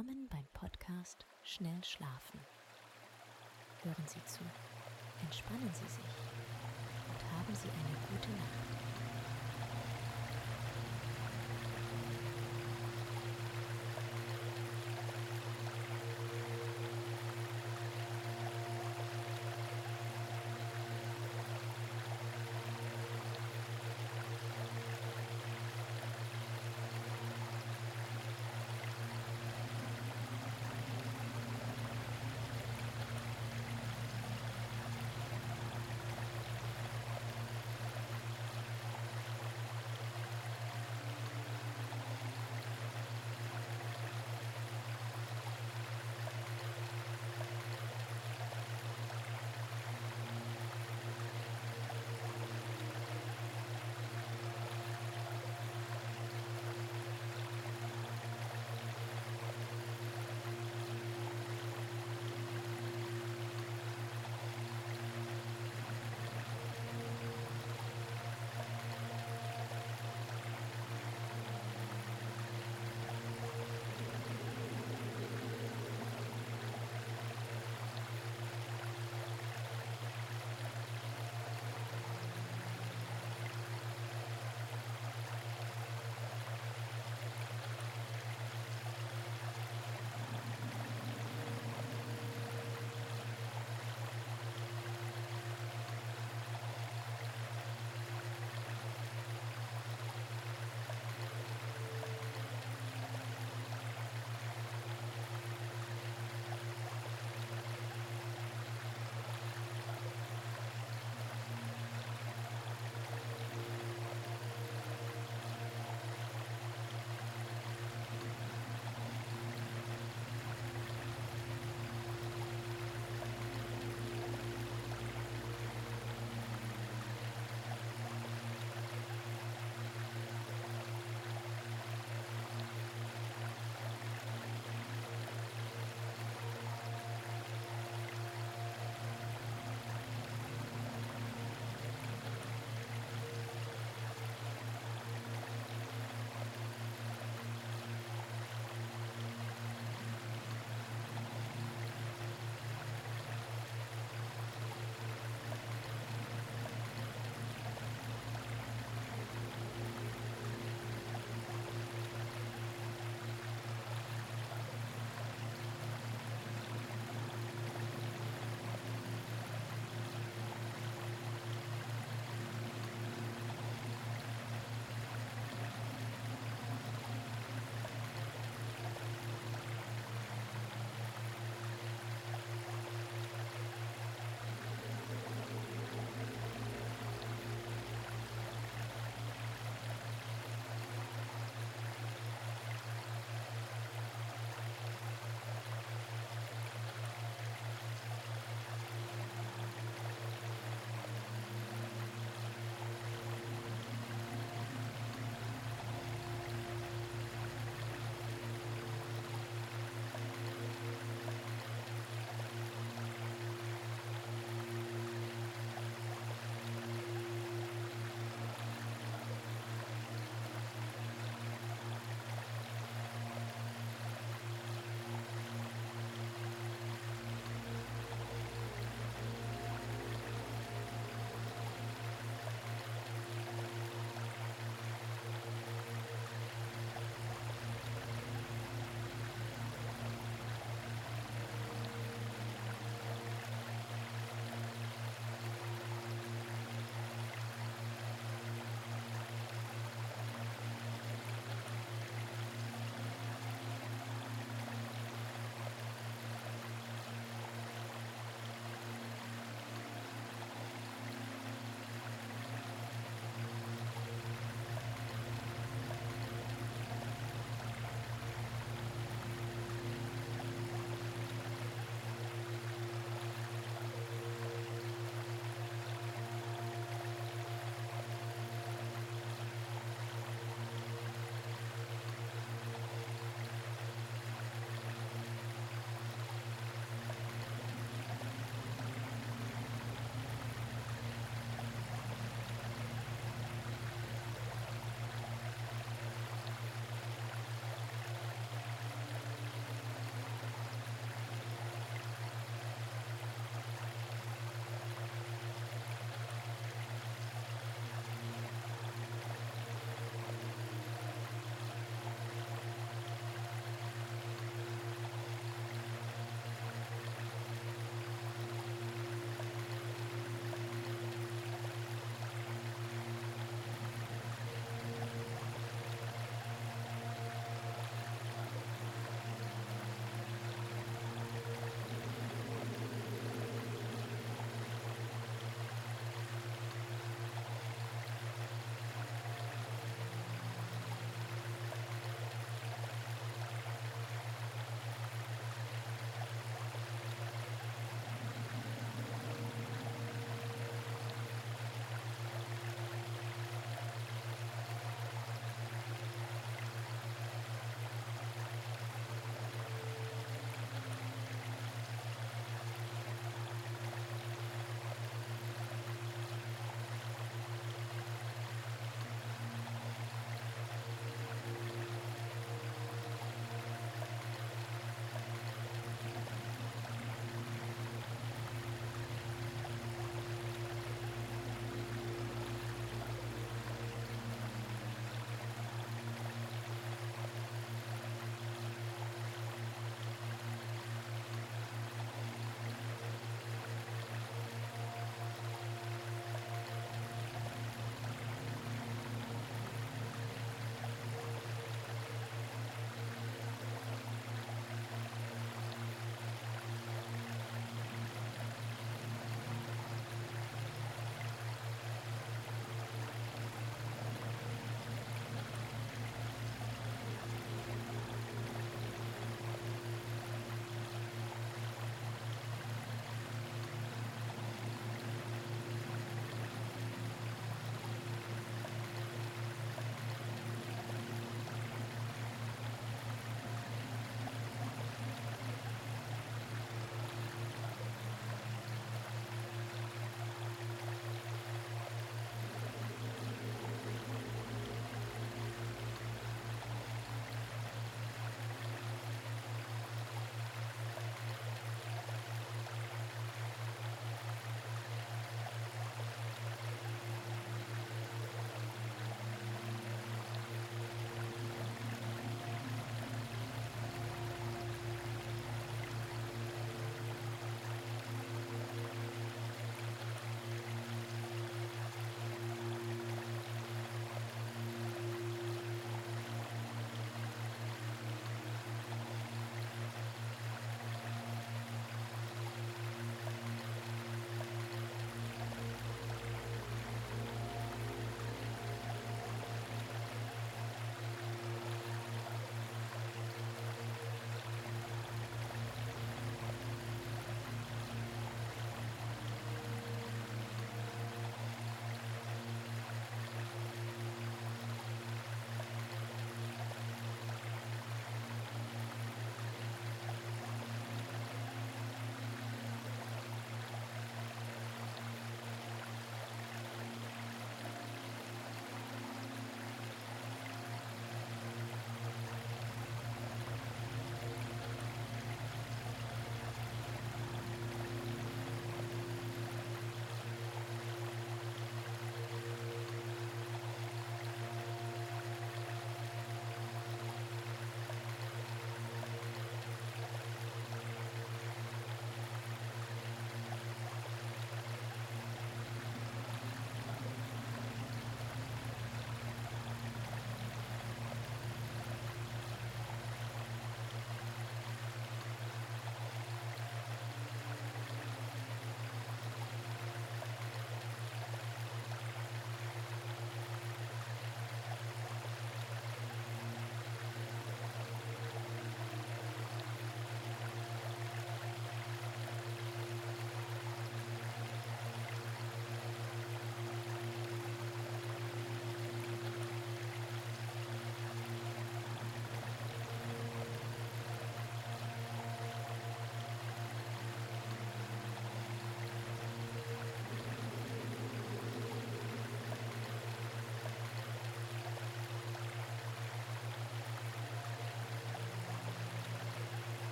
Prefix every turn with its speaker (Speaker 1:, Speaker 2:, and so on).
Speaker 1: Willkommen beim Podcast Schnell Schlafen. Hören Sie zu, entspannen Sie sich und haben Sie eine gute Nacht.